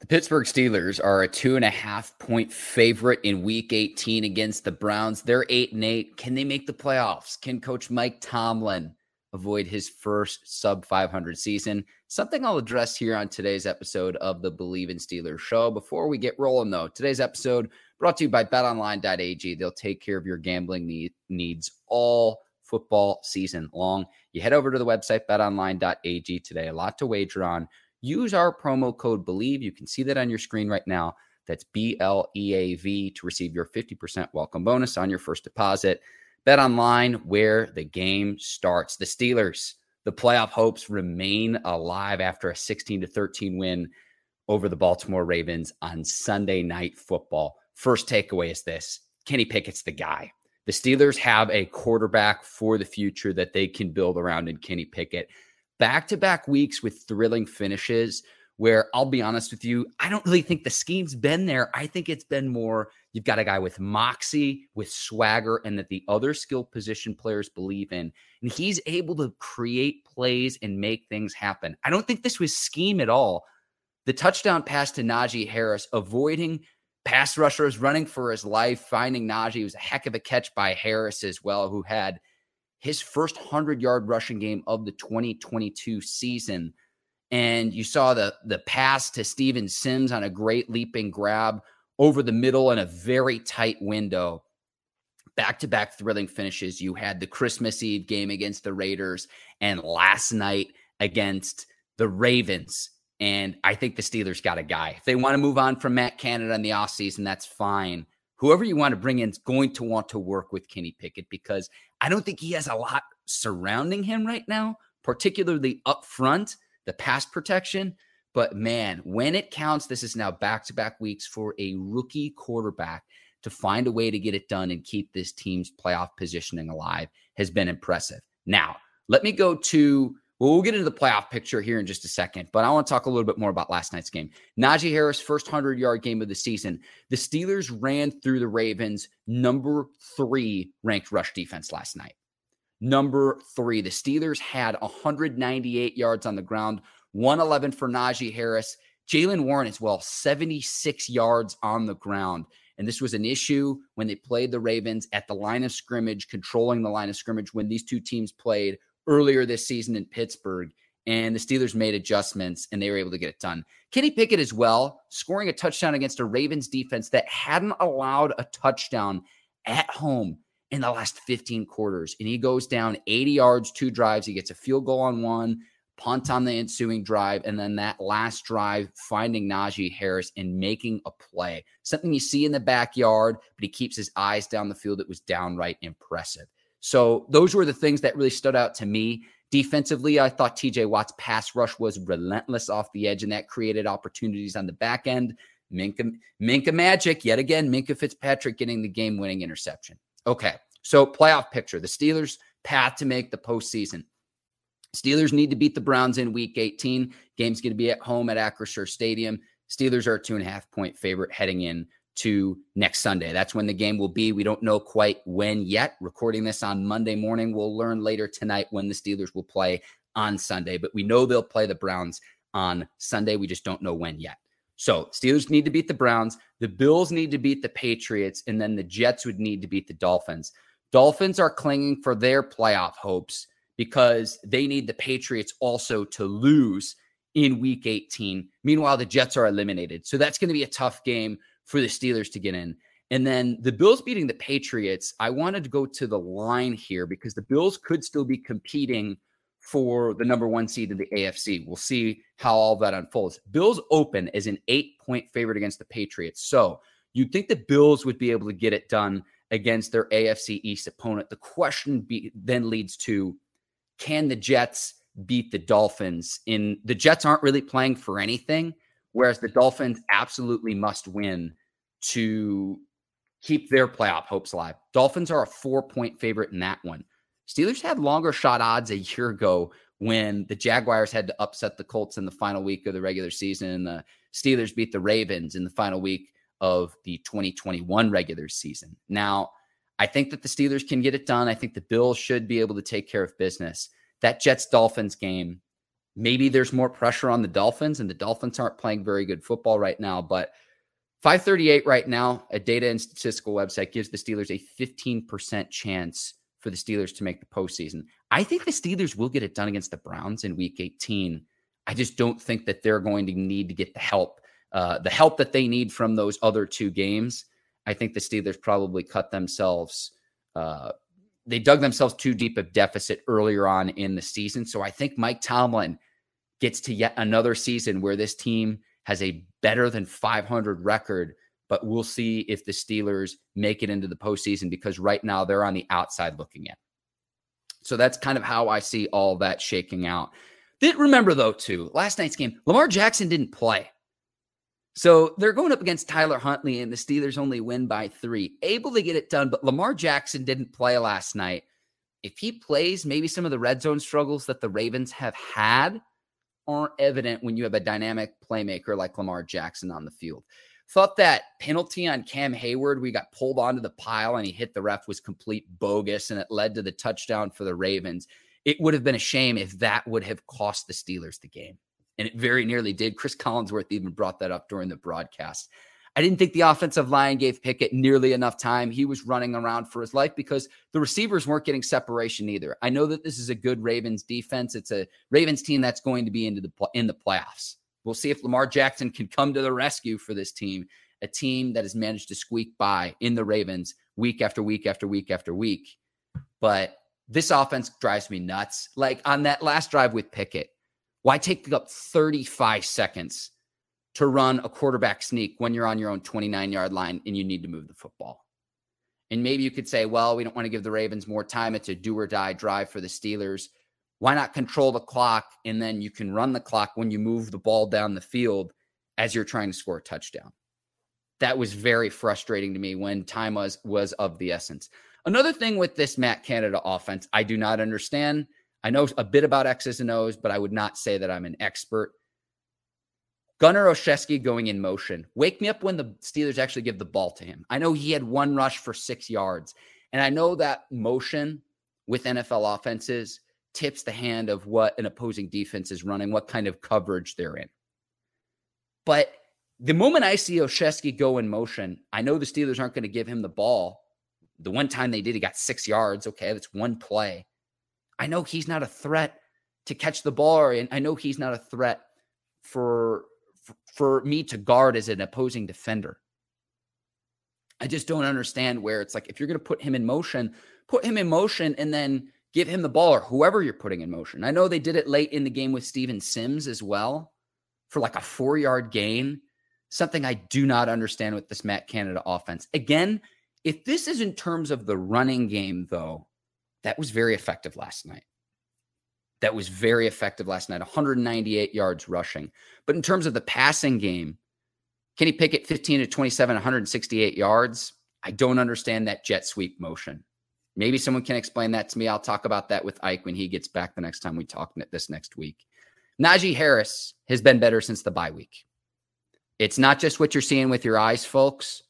The Pittsburgh Steelers are a two and a half point favorite in week 18 against the Browns. They're eight and eight. Can they make the playoffs? Can coach Mike Tomlin avoid his first sub 500 season? Something I'll address here on today's episode of the Bleav in Steelers show. Before we get rolling, though, today's episode brought to you by betonline.ag. They'll take care of your gambling need, needs all football season long. You head over to the website betonline.ag today. A lot to wager on. Use our promo code BLEAV. You can see that on your screen right now. That's B L E A V to receive your 50% welcome bonus on your first deposit. Bet online where the game starts. The Steelers, the playoff hopes remain alive after a 16 to 13 win over the Baltimore Ravens on Sunday night football. First takeaway is this Kenny Pickett's the guy. The Steelers have a quarterback for the future that they can build around in Kenny Pickett back to back weeks with thrilling finishes where I'll be honest with you, I don't really think the scheme's been there. I think it's been more you've got a guy with moxie, with swagger, and that the other skill position players believe in. And he's able to create plays and make things happen. I don't think this was scheme at all. The touchdown pass to Najee Harris, avoiding pass rushers, running for his life, finding Najee was a heck of a catch by Harris as well, who had his first 100 yard rushing game of the 2022 season. And you saw the, the pass to Steven Sims on a great leaping grab over the middle in a very tight window. Back to back thrilling finishes. You had the Christmas Eve game against the Raiders and last night against the Ravens. And I think the Steelers got a guy. If they want to move on from Matt Canada in the offseason, that's fine whoever you want to bring in is going to want to work with Kenny Pickett because I don't think he has a lot surrounding him right now, particularly up front, the pass protection. But man, when it counts, this is now back to back weeks for a rookie quarterback to find a way to get it done and keep this team's playoff positioning alive has been impressive. Now, let me go to well, we'll get into the playoff picture here in just a second, but I want to talk a little bit more about last night's game. Najee Harris, first 100 yard game of the season. The Steelers ran through the Ravens' number three ranked rush defense last night. Number three, the Steelers had 198 yards on the ground, 111 for Najee Harris. Jaylen Warren as well, 76 yards on the ground. And this was an issue when they played the Ravens at the line of scrimmage, controlling the line of scrimmage when these two teams played earlier this season in Pittsburgh, and the Steelers made adjustments and they were able to get it done. Kenny Pickett as well, scoring a touchdown against a Ravens defense that hadn't allowed a touchdown at home in the last 15 quarters. And he goes down 80 yards, two drives. He gets a field goal on one, punt on the ensuing drive, and then that last drive, finding Najee Harris and making a play. Something you see in the backyard, but he keeps his eyes down the field. It was downright impressive. So those were the things that really stood out to me. Defensively, I thought TJ Watt's pass rush was relentless off the edge, and that created opportunities on the back end. Minkah, Minkah Magic, yet again, Minkah Fitzpatrick getting the game winning interception. Okay, so playoff picture the Steelers' path to make the postseason. Steelers need to beat the Browns in week 18. Game's going to be at home at Acrisure Stadium. Steelers are a two and a half point favorite heading in to next Sunday. That's when the game will be. We don't know quite when yet. Recording this on Monday morning. We'll learn later tonight when the Steelers will play on Sunday, but we know they'll play the Browns on Sunday. We just don't know when yet. So, Steelers need to beat the Browns, the Bills need to beat the Patriots, and then the Jets would need to beat the Dolphins. Dolphins are clinging for their playoff hopes because they need the Patriots also to lose in week 18. Meanwhile, the Jets are eliminated. So that's going to be a tough game for the Steelers to get in. And then the Bills beating the Patriots, I wanted to go to the line here because the Bills could still be competing for the number one seed in the AFC. We'll see how all that unfolds. Bills open as an eight point favorite against the Patriots. So you'd think the Bills would be able to get it done against their AFC East opponent. The question be, then leads to can the Jets beat the Dolphins? In the Jets aren't really playing for anything, whereas the Dolphins absolutely must win to keep their playoff hopes alive. Dolphins are a four point favorite in that one. Steelers had longer shot odds a year ago when the Jaguars had to upset the Colts in the final week of the regular season and the Steelers beat the Ravens in the final week of the 2021 regular season. Now, I think that the Steelers can get it done. I think the Bills should be able to take care of business. That Jets Dolphins game, maybe there's more pressure on the Dolphins, and the Dolphins aren't playing very good football right now. But 538 right now, a data and statistical website gives the Steelers a 15% chance for the Steelers to make the postseason. I think the Steelers will get it done against the Browns in week 18. I just don't think that they're going to need to get the help, uh, the help that they need from those other two games. I think the Steelers probably cut themselves, uh, they dug themselves too deep of deficit earlier on in the season. So I think Mike Tomlin gets to yet another season where this team has a better than 500 record but we'll see if the Steelers make it into the postseason because right now they're on the outside looking in. So that's kind of how I see all that shaking out. Remember though, too, last night's game, Lamar Jackson didn't play. So they're going up against Tyler Huntley, and the Steelers only win by three. Able to get it done, but Lamar Jackson didn't play last night. If he plays, maybe some of the red zone struggles that the Ravens have had aren't evident when you have a dynamic playmaker like Lamar Jackson on the field. Thought that penalty on Cam Heyward, we got pulled onto the pile and he hit the ref was complete bogus and it led to the touchdown for the Ravens. It would have been a shame if that would have cost the Steelers the game. And it very nearly did. Chris Collinsworth even brought that up during the broadcast. I didn't think the offensive line gave Pickett nearly enough time. He was running around for his life because the receivers weren't getting separation either. I know that this is a good Ravens defense. It's a Ravens team that's going to be into the in the playoffs. We'll see if Lamar Jackson can come to the rescue for this team, a team that has managed to squeak by in the Ravens week after week after week after week. But this offense drives me nuts. Like on that last drive with Pickett, why take up 35 seconds to run a quarterback sneak when you're on your own 29 yard line and you need to move the football? And maybe you could say, well, we don't want to give the Ravens more time. It's a do or die drive for the Steelers. Why not control the clock and then you can run the clock when you move the ball down the field as you're trying to score a touchdown? That was very frustrating to me when time was was of the essence. Another thing with this Matt Canada offense, I do not understand. I know a bit about X's and O's, but I would not say that I'm an expert. Gunnar Olszewski going in motion. Wake me up when the Steelers actually give the ball to him. I know he had one rush for six yards. And I know that motion with NFL offenses tips the hand of what an opposing defense is running, what kind of coverage they're in. But the moment I see Olszewski go in motion, I know the Steelers aren't going to give him the ball. The one time they did, he got six yards. Okay, that's one play. I know he's not a threat to catch the ball, and I know he's not a threat for for me to guard as an opposing defender. I just don't understand where it's like if you're going to put him in motion, put him in motion, and then give him the ball or whoever you're putting in motion. I know they did it late in the game with Steven Sims as well for like a four yard gain. Something I do not understand with this Matt Canada offense. Again, if this is in terms of the running game, though, That was very effective last night. That was very effective last night, 198 yards rushing. But in terms of the passing game, Kenny Pickett, 15 to 27, 168 yards. I don't understand that jet sweep motion. Maybe someone can explain that to me. I'll talk about that with Ike when he gets back the next time we talk this next week. Najee Harris has been better since the bye week. It's not just what you're seeing with your eyes, folks.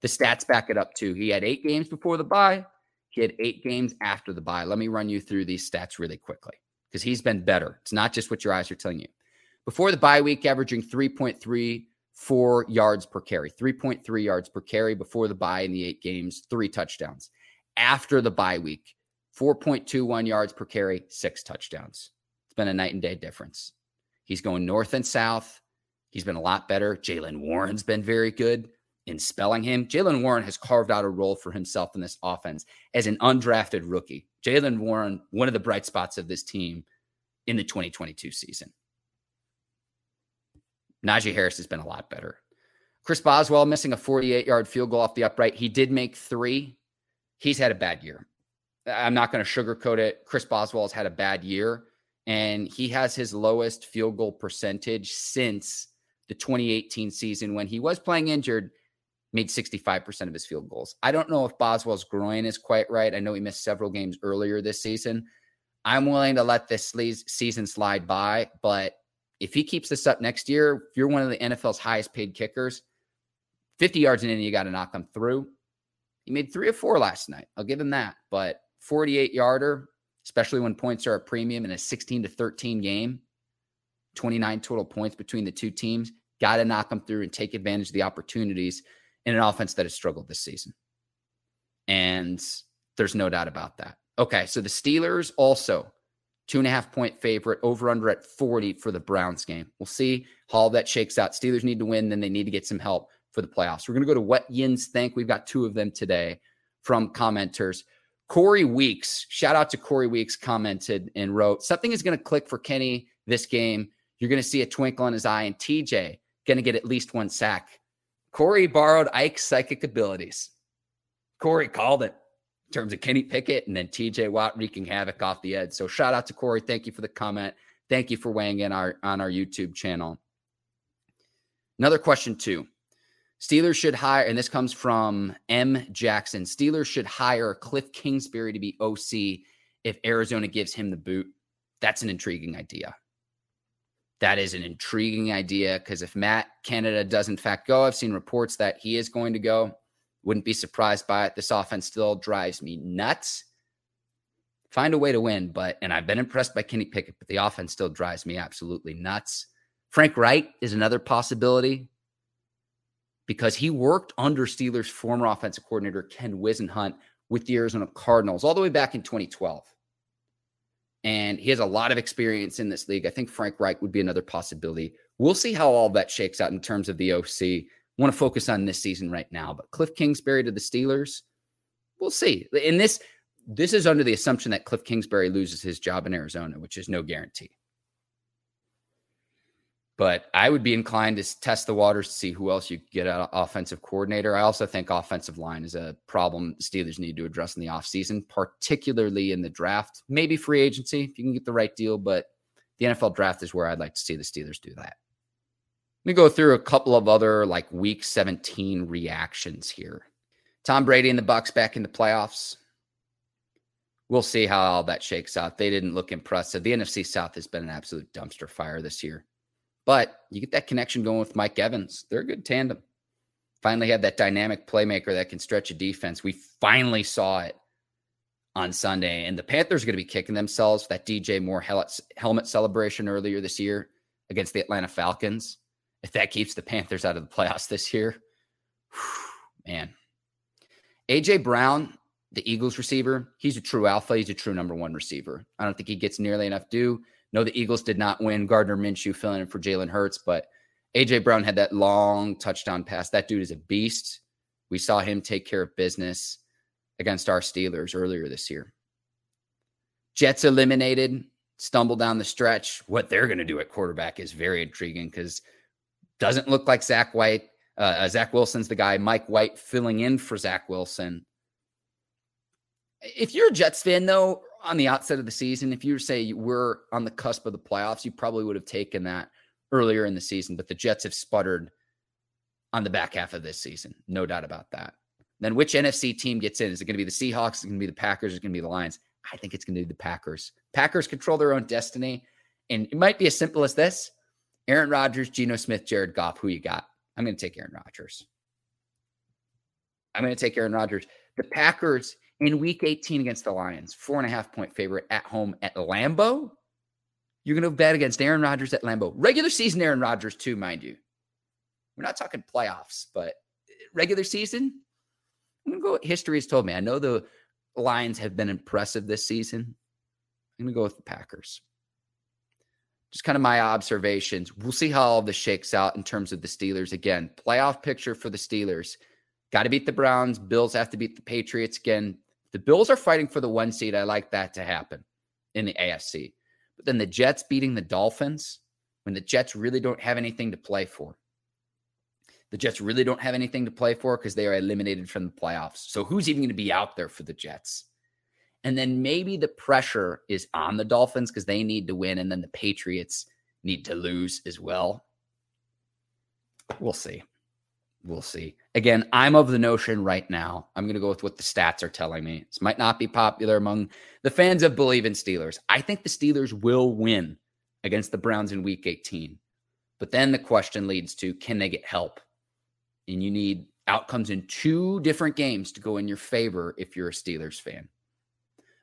The stats back it up too. He had eight games before the bye. He had eight games after the bye. Let me run you through these stats really quickly because he's been better. It's not just what your eyes are telling you. Before the bye week, averaging 3.34 yards per carry, 3.3 yards per carry before the bye in the eight games, three touchdowns. After the bye week, 4.21 yards per carry, six touchdowns. It's been a night and day difference. He's going north and south. He's been a lot better. Jaylen Warren's been very good in spelling him. Jaylen Warren has carved out a role for himself in this offense as an undrafted rookie. Jaylen Warren, one of the bright spots of this team in the 2022 season. Najee Harris has been a lot better. Chris Boswell missing a 48 yard field goal off the upright. He did make three. He's had a bad year. I'm not going to sugarcoat it. Chris Boswell has had a bad year and he has his lowest field goal percentage since the 2018 season when he was playing injured, made 65% of his field goals. I don't know if Boswell's groin is quite right. I know he missed several games earlier this season. I'm willing to let this season slide by, but if he keeps this up next year, if you're one of the NFL's highest paid kickers, 50 yards in, you got to knock them through. He made three or four last night. I'll give him that. But 48 yarder, especially when points are a premium in a 16 to 13 game. 29 total points between the two teams. Got to knock them through and take advantage of the opportunities in an offense that has struggled this season. And there's no doubt about that. Okay, so the Steelers also two and a half point favorite, over under at 40 for the Browns game. We'll see how that shakes out. Steelers need to win, then they need to get some help for the playoffs. We're going to go to what Yins think. We've got two of them today from commenters. Corey Weeks, shout out to Corey Weeks, commented and wrote, Something is going to click for Kenny this game. You're going to see a twinkle in his eye, and TJ going to get at least one sack. Corey borrowed Ike's psychic abilities. Corey called it in terms of Kenny Pickett and then TJ Watt wreaking havoc off the edge. So shout out to Corey. Thank you for the comment. Thank you for weighing in our on our YouTube channel. Another question too. Steelers should hire, and this comes from M. Jackson. Steelers should hire Cliff Kingsbury to be OC if Arizona gives him the boot. That's an intriguing idea. That is an intriguing idea because if Matt Canada does in fact go, I've seen reports that he is going to go. Wouldn't be surprised by it. This offense still drives me nuts. Find a way to win, but and I've been impressed by Kenny Pickett, but the offense still drives me absolutely nuts. Frank Reich is another possibility because he worked under Steelers' former offensive coordinator, Ken Whisenhunt, with the Arizona Cardinals all the way back in 2012. And he has a lot of experience in this league. I think Frank Reich would be another possibility. We'll see how all that shakes out in terms of the OC. Want to focus on this season right now, but Cliff Kingsbury to the Steelers, we'll see. In this, this is under the assumption that Cliff Kingsbury loses his job in Arizona, which is no guarantee. But I would be inclined to test the waters to see who else you get an offensive coordinator. I also think offensive line is a problem the Steelers need to address in the offseason, particularly in the draft. Maybe free agency if you can get the right deal, but the NFL draft is where I'd like to see the Steelers do that. Let me go through a couple of other like week 17 reactions here. Tom Brady and the Bucs back in the playoffs. We'll see how all that shakes out. They didn't look impressive. The NFC South has been an absolute dumpster fire this year. But you get that connection going with Mike Evans. They're a good tandem. Finally have that dynamic playmaker that can stretch a defense. We finally saw it on Sunday. And the Panthers are going to be kicking themselves for that DJ Moore helmet celebration earlier this year against the Atlanta Falcons. If that keeps the Panthers out of the playoffs this year, whew, man. AJ Brown, the Eagles receiver, he's a true alpha. He's a true number one receiver. I don't think he gets nearly enough due. No, the Eagles did not win. Gardner Minshew filling in for Jalen Hurts, but AJ Brown had that long touchdown pass. That dude is a beast. We saw him take care of business against our Steelers earlier this year. Jets eliminated, stumble down the stretch. What they're going to do at quarterback is very intriguing because doesn't look like Zach White. Uh, uh, Zach Wilson's the guy. Mike White filling in for Zach Wilson. If you're a Jets fan, though, on the outset of the season, if you were say we're on the cusp of the playoffs, you probably would have taken that earlier in the season. But the Jets have sputtered on the back half of this season. No doubt about that. Then which NFC team gets in? Is it going to be the Seahawks? Is it going to be the Packers? Is it going to be the Lions? I think it's going to be the Packers. Packers control their own destiny. And it might be as simple as this Aaron Rodgers, Geno Smith, Jared Goff. Who you got? I'm going to take Aaron Rodgers. I'm going to take Aaron Rodgers. The Packers in week 18 against the Lions, four and a half point favorite at home at Lambeau. You're going to bet against Aaron Rodgers at Lambeau. Regular season Aaron Rodgers, too, mind you. We're not talking playoffs, but regular season, I'm going to go. History has told me. I know the Lions have been impressive this season. I'm going to go with the Packers. Just kind of my observations. We'll see how all this shakes out in terms of the Steelers. Again, playoff picture for the Steelers. Got to beat the Browns. Bills have to beat the Patriots. Again, the Bills are fighting for the one seed. I like that to happen in the AFC. But then the Jets beating the Dolphins when the Jets really don't have anything to play for. The Jets really don't have anything to play for because they are eliminated from the playoffs. So who's even going to be out there for the Jets? And then maybe the pressure is on the Dolphins because they need to win, and then the Patriots need to lose as well. We'll see. We'll see. Again, I'm of the notion right now. I'm going to go with what the stats are telling me. This might not be popular among the fans of Bleav in Steelers. I think the Steelers will win against the Browns in week 18. But then the question leads to can they get help? and you need outcomes in two different games to go in your favor if you're a Steelers fan.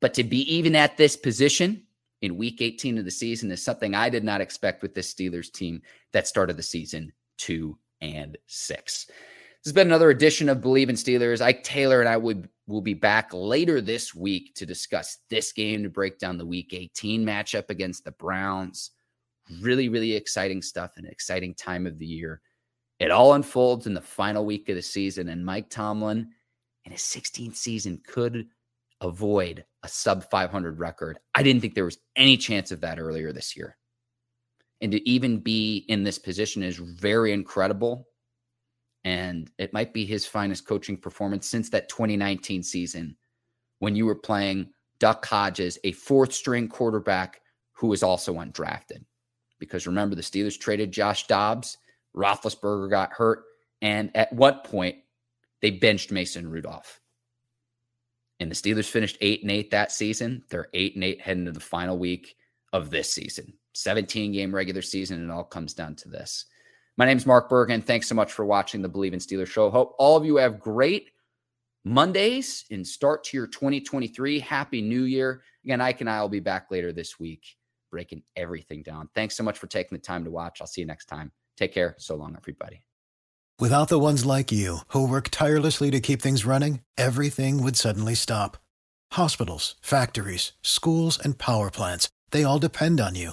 But to be even at this position in week 18 of the season is something I did not expect with this Steelers team that started the season two and six. This has been another edition of Bleav in Steelers. Ike Taylor and I would will be back later this week to discuss this game to break down the week 18 matchup against the Browns. Really, really exciting stuff and an exciting time of the year. It all unfolds in the final week of the season, and Mike Tomlin in his 16th season could avoid a sub 500 record. I didn't think there was any chance of that earlier this year. And to even be in this position is very incredible. And it might be his finest coaching performance since that 2019 season when you were playing Duck Hodges, a fourth string quarterback who was also undrafted. Because remember, the Steelers traded Josh Dobbs Roethlisberger got hurt. And at what point they benched Mason Rudolph. And the Steelers finished eight and eight that season. They're eight and eight heading to the final week of this season. 17 game regular season, and it all comes down to this. My name is Mark Bergen. Thanks so much for watching the Bleav in Steelers show. Hope all of you have great Mondays and start to your 2023. Happy New Year. Again, Ike and I will be back later this week breaking everything down. Thanks so much for taking the time to watch. I'll see you next time. Take care. So long, everybody. Without the ones like you who work tirelessly to keep things running, everything would suddenly stop. Hospitals, factories, schools, and power plants, they all depend on you.